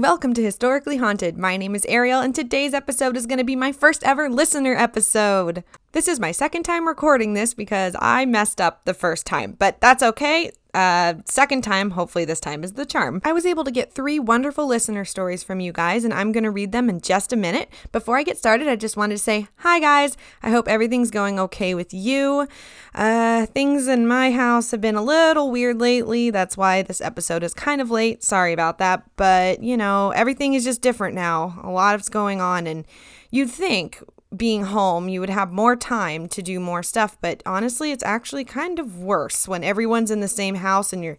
Welcome to Historically Haunted. My name is Ariel, and today's episode is going to be my first ever listener episode. This is my second time recording this because I messed up the first time, but that's okay. Uh, second time, hopefully this time is the charm. I was able to get three wonderful listener stories from you guys, and I'm to read them in just a minute. Before I get started, I just wanted to say hi, guys. I hope everything's going okay with you. Uh, things in my house have been a little weird lately. That's why this episode is kind of late. Sorry about that. But, you know, everything is just different now. A lot is going on, and you'd think being home, you would have more time to do more stuff. But honestly, it's actually kind of worse when everyone's in the same house and you're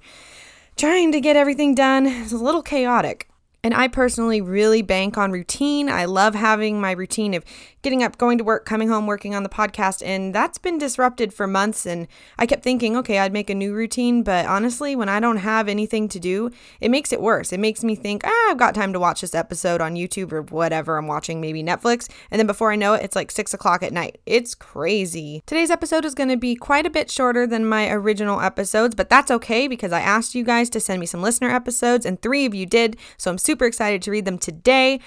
trying to get everything done. It's a little chaotic. And I personally really bank on routine. I love having my routine of getting up, going to work, coming home, working on the podcast. And that's been disrupted for months. And I kept thinking, okay, I'd make a new routine. But honestly, when I don't have anything to do, it makes it worse. It makes me think, ah, I've got time to watch this episode on YouTube or whatever I'm watching, maybe Netflix. And then before I know it, it's like six o'clock at night. It's crazy. Today's episode is going to be quite a bit shorter than my original episodes, but that's okay because I asked you guys to send me some listener episodes, and three of you did. So I'm super excited to read them today.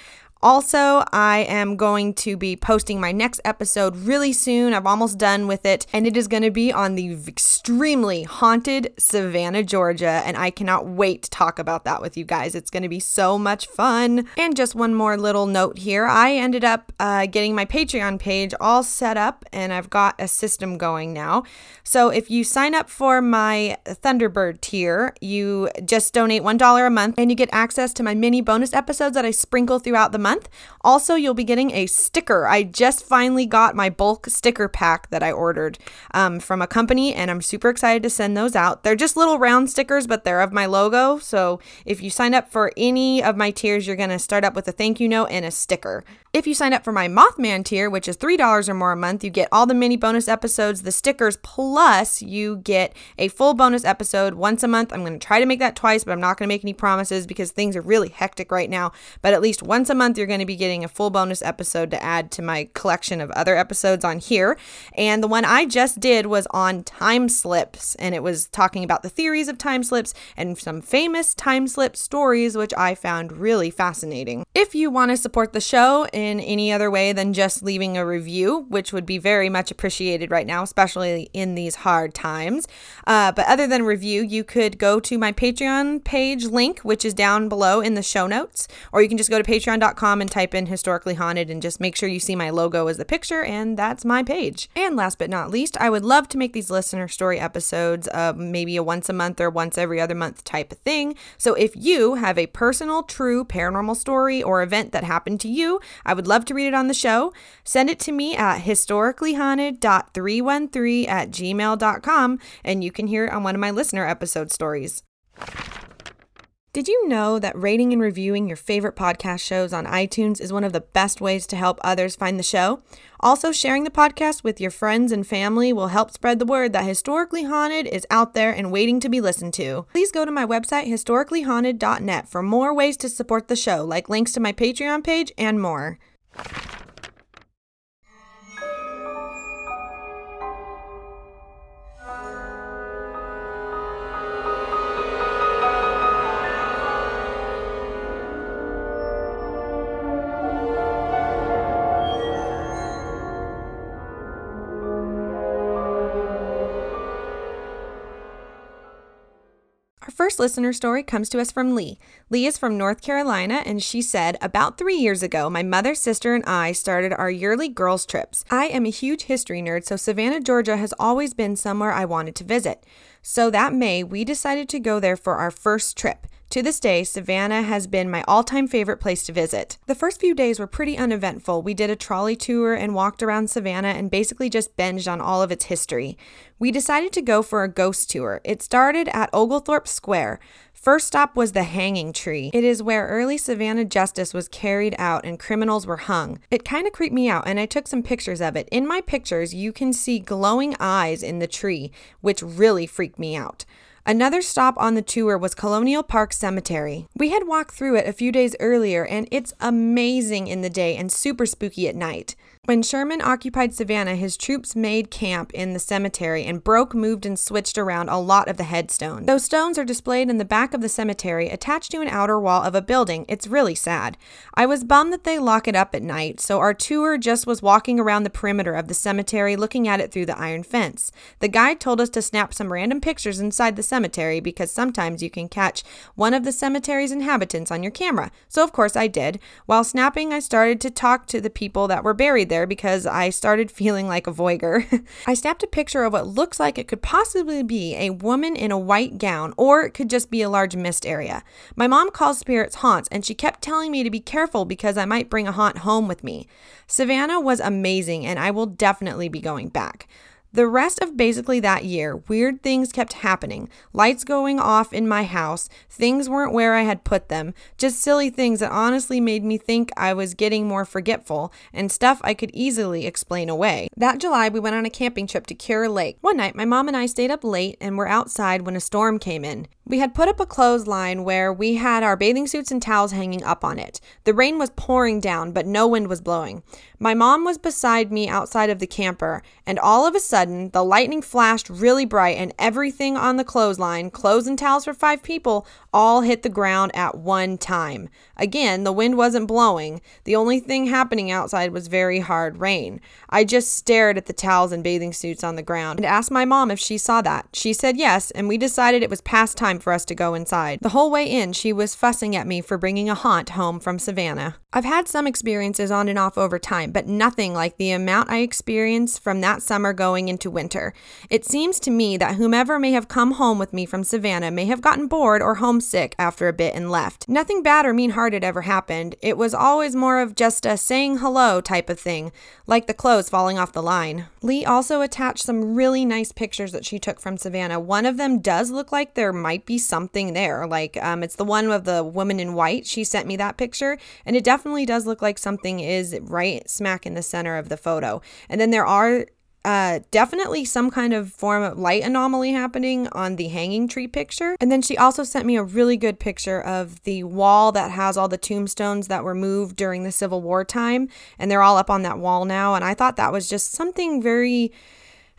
Also, I am going to be posting my next episode really soon. I'm almost done with it, and it is going to be on the extremely haunted Savannah, Georgia, and I cannot wait to talk about that with you guys. It's going to be so much fun. And just one more little note here I ended up uh, getting my Patreon page all set up, and I've got a system going now. So if you sign up for my Thunderbird tier, you just donate $1 a month, and you get access to my mini bonus episodes that I sprinkle throughout the month month. Also, you'll be getting a sticker. I just finally got my bulk sticker pack that I ordered um, from a company, and I'm super excited to send those out. They're just little round stickers, but they're of my logo. So if you sign up for any of my tiers, you're going to start up with a thank you note and a sticker. If you sign up for my Mothman tier, which is $3 or more a month, you get all the mini bonus episodes, the stickers, plus you get a full bonus episode once a month. I'm going to try to make that twice, but I'm not going to make any promises because things are really hectic right now. But at least once a month, you're going to be getting a full bonus episode to add to my collection of other episodes on here. And the one I just did was on time slips, and it was talking about the theories of time slips and some famous time slip stories, which I found really fascinating. If you want to support the show, in any other way than just leaving a review, which would be very much appreciated right now, especially in these hard times. Uh, but other than review, you could go to my Patreon page link, which is down below in the show notes, or you can just go to patreon.com and type in historically haunted and just make sure you see my logo as the picture, and that's my page. And last but not least, I would love to make these listener story episodes maybe a once a month or once every other month type of thing. So if you have a personal, true paranormal story or event that happened to you, I would love to read it on the show. Send it to me at historicallyhaunted.313 at gmail.com and you can hear it on one of my listener episode stories. Did you know that rating and reviewing your favorite podcast shows on iTunes is one of the best ways to help others find the show? Also, sharing the podcast with your friends and family will help spread the word that Historically Haunted is out there and waiting to be listened to. Please go to my website, historicallyhaunted.net, for more ways to support the show, like links to my Patreon page and more. First listener story comes to us from Lee. Lee is from North Carolina, and she said, About three years ago, my mother, sister, and I started our yearly girls' trips. I am a huge history nerd, so Savannah, Georgia has always been somewhere I wanted to visit. So that May, we decided to go there for our first trip. To this day, Savannah has been my all time favorite place to visit. The first few days were pretty uneventful. We did a trolley tour and walked around Savannah and basically just binged on all of its history. We decided to go for a ghost tour. It started at Oglethorpe Square. First stop was the Hanging Tree. It is where early Savannah justice was carried out and criminals were hung. It kind of creeped me out, and I took some pictures of it. In my pictures, you can see glowing eyes in the tree, which really freaked me out. Another stop on the tour was Colonial Park Cemetery. We had walked through it a few days earlier, and it's amazing in the day and super spooky at night. When Sherman occupied Savannah, his troops made camp in the cemetery and broke, moved, and switched around a lot of the headstones. Those stones are displayed in the back of the cemetery, attached to an outer wall of a building. It's really sad. I was bummed that they lock it up at night, so our tour just was walking around the perimeter of the cemetery looking at it through the iron fence. The guide told us to snap some random pictures inside the cemetery because sometimes you can catch one of the cemetery's inhabitants on your camera. So, of course, I did. While snapping, I started to talk to the people that were buried there because I started feeling like a Voyeur. I snapped a picture of what looks like it could possibly be a woman in a white gown, or it could just be a large mist area. My mom calls spirits haunts, and she kept telling me to be careful because I might bring a haunt home with me. Savannah was amazing, and I will definitely be going back. The rest of basically that year, weird things kept happening. Lights going off in my house, things weren't where I had put them, just silly things that honestly made me think I was getting more forgetful, and stuff I could easily explain away. That July, we went on a camping trip to Kerr Lake. One night, my mom and I stayed up late and were outside when a storm came in. We had put up a clothesline where we had our bathing suits and towels hanging up on it. The rain was pouring down, but no wind was blowing. My mom was beside me outside of the camper, and all of a sudden, the lightning flashed really bright, and everything on the clothesline, clothes and towels for five people, all hit the ground at one time. Again, the wind wasn't blowing. The only thing happening outside was very hard rain. I just stared at the towels and bathing suits on the ground and asked my mom if she saw that. She said yes, and we decided it was past time for us to go inside. The whole way in, she was fussing at me for bringing a haunt home from Savannah. I've had some experiences on and off over time, but nothing like the amount I experienced from that summer going into winter. It seems to me that whomever may have come home with me from Savannah may have gotten bored or homesick after a bit and left. Nothing bad or mean hearted ever happened. It was always more of just a saying hello type of thing, like the clothes falling off the line. Lee also attached some really nice pictures that she took from Savannah. One of them does look like there might be something there. Like um, it's the one of the woman in white. She sent me that picture, and it definitely does look like something is right smack in the center of the photo. And then there are uh, definitely some kind of form of light anomaly happening on the hanging tree picture. And then she also sent me a really good picture of the wall that has all the tombstones that were moved during the Civil War time. And they're all up on that wall now. And I thought that was just something very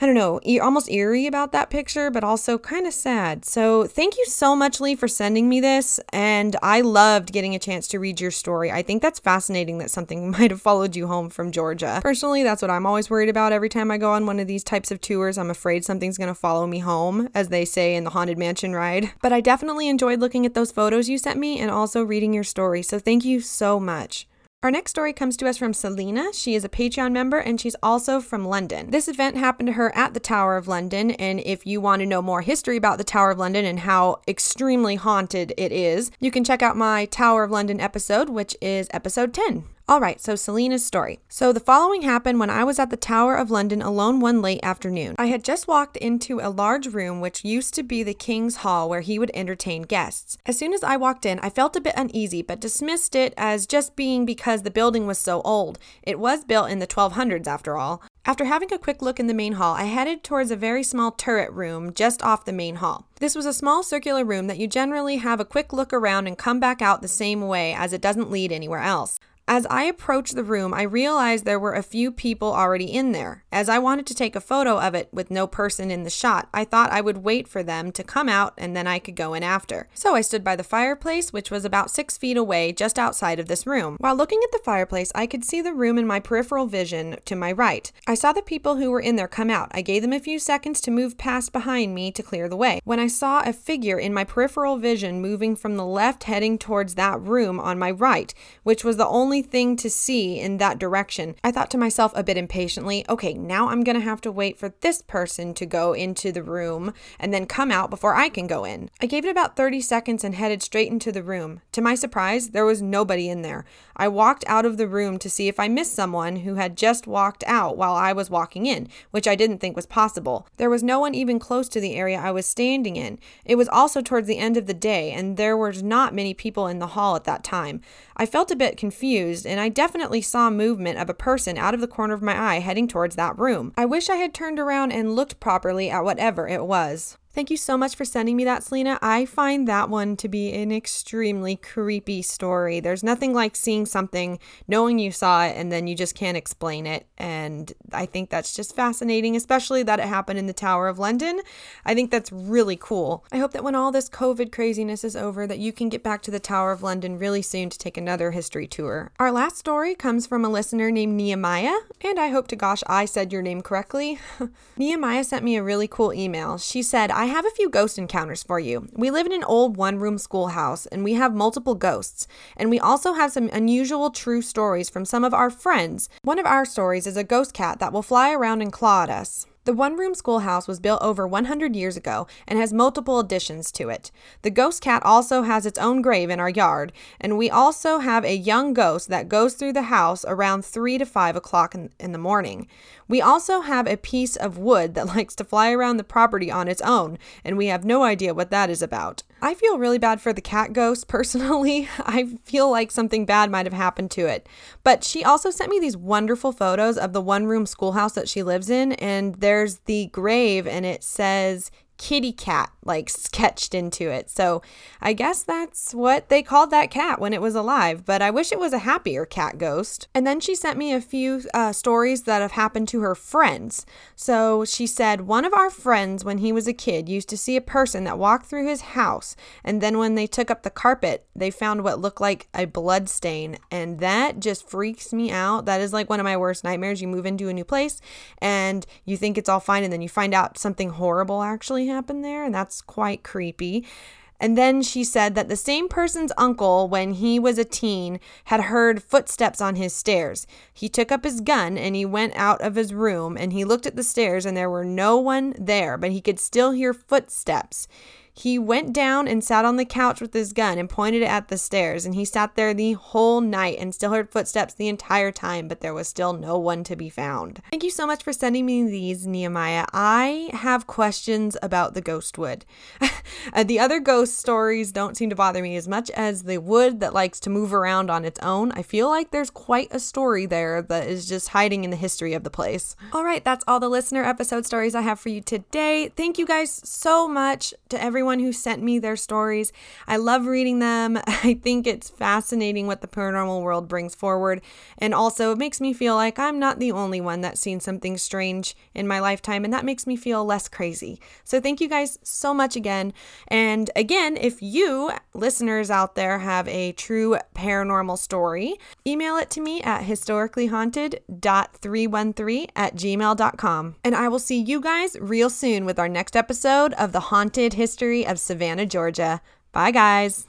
I don't know, almost eerie about that picture, but also kind of sad. So, thank you so much, Lee, for sending me this. And I loved getting a chance to read your story. I think that's fascinating that something might have followed you home from Georgia. Personally, that's what I'm always worried about every time I go on one of these types of tours. I'm afraid something's going to follow me home, as they say in the Haunted Mansion ride. But I definitely enjoyed looking at those photos you sent me and also reading your story. So, thank you so much. Our next story comes to us from Selena. She is a Patreon member and she's also from London. This event happened to her at the Tower of London, and if you want to know more history about the Tower of London and how extremely haunted it is, you can check out my Tower of London episode, which is episode 10. All right, so Selena's story. So the following happened when I was at the Tower of London alone one late afternoon. I had just walked into a large room which used to be the King's Hall where he would entertain guests. As soon as I walked in, I felt a bit uneasy, but dismissed it as just being because the building was so old. It was built in the 1200s after all. After having a quick look in the main hall, I headed towards a very small turret room just off the main hall. This was a small circular room that you generally have a quick look around and come back out the same way as it doesn't lead anywhere else. As I approached the room, I realized there were a few people already in there. As I wanted to take a photo of it with no person in the shot, I thought I would wait for them to come out and then I could go in after. So I stood by the fireplace, which was about six feet away just outside of this room. While looking at the fireplace, I could see the room in my peripheral vision to my right. I saw the people who were in there come out. I gave them a few seconds to move past behind me to clear the way. When I saw a figure in my peripheral vision moving from the left heading towards that room on my right, which was the only only thing to see in that direction. I thought to myself a bit impatiently, okay, now I'm going to have to wait for this person to go into the room and then come out before I can go in. I gave it about 30 seconds and headed straight into the room. To my surprise, there was nobody in there. I walked out of the room to see if I missed someone who had just walked out while I was walking in, which I didn't think was possible. There was no one even close to the area I was standing in. It was also towards the end of the day, and there were not many people in the hall at that time. I felt a bit confused, and I definitely saw movement of a person out of the corner of my eye heading towards that room. I wish I had turned around and looked properly at whatever it was. Thank you so much for sending me that, Selena. I find that one to be an extremely creepy story. There's nothing like seeing something, knowing you saw it, and then you just can't explain it. And I think that's just fascinating, especially that it happened in the Tower of London. I think that's really cool. I hope that when all this COVID craziness is over, that you can get back to the Tower of London really soon to take another history tour. Our last story comes from a listener named Nehemiah, and I hope to gosh I said your name correctly. Nehemiah sent me a really cool email. She said, have a few ghost encounters for you. We live in an old one room schoolhouse and we have multiple ghosts. And we also have some unusual true stories from some of our friends. One of our stories is a ghost cat that will fly around and claw at us. The one room schoolhouse was built over 100 years ago and has multiple additions to it. The ghost cat also has its own grave in our yard, and we also have a young ghost that goes through the house around 3 to 5 o'clock in, in the morning. We also have a piece of wood that likes to fly around the property on its own, and we have no idea what that is about. I feel really bad for the cat ghost personally. I feel like something bad might have happened to it. But she also sent me these wonderful photos of the one room schoolhouse that she lives in, and there's the grave, and it says kitty cat like sketched into it. So I guess that's what they called that cat when it was alive, but I wish it was a happier cat ghost. And then she sent me a few uh, stories that have happened to her friends. So she said, One of our friends, when he was a kid, used to see a person that walked through his house, and then when they took up the carpet, they found what looked like a blood stain. And that just freaks me out. That is like one of my worst nightmares. You move into a new place and you think it's all fine, and then you find out something horrible actually happened there, and that's that's quite creepy. And then she said that the same person's uncle, when he was a teen, had heard footsteps on his stairs. He took up his gun and he went out of his room and he looked at the stairs and there were no one there, but he could still hear footsteps. He went down and sat on the couch with his gun and pointed it at the stairs, and he sat there the whole night and still heard footsteps the entire time, but there was still no one to be found. Thank you so much for sending me these, Nehemiah. I have questions about the ghost wood. uh, the other ghost stories don't seem to bother me as much as the wood that likes to move around on its own. I feel like there's quite a story there that is just hiding in the history of the place. All right, that's all the listener episode stories I have for you today. Thank you guys so much to everyone everyone who sent me their stories. I love reading them. I think it's fascinating what the paranormal world brings forward. And also, it makes me feel like I'm not the only one that's seen something strange in my lifetime, and that makes me feel less crazy. So, thank you guys so much again. And again, if you listeners out there have a true paranormal story, email it to me at historicallyhaunted.313 at gmail.com. And I will see you guys real soon with our next episode of the Haunted History of Savannah, Georgia. Bye, guys.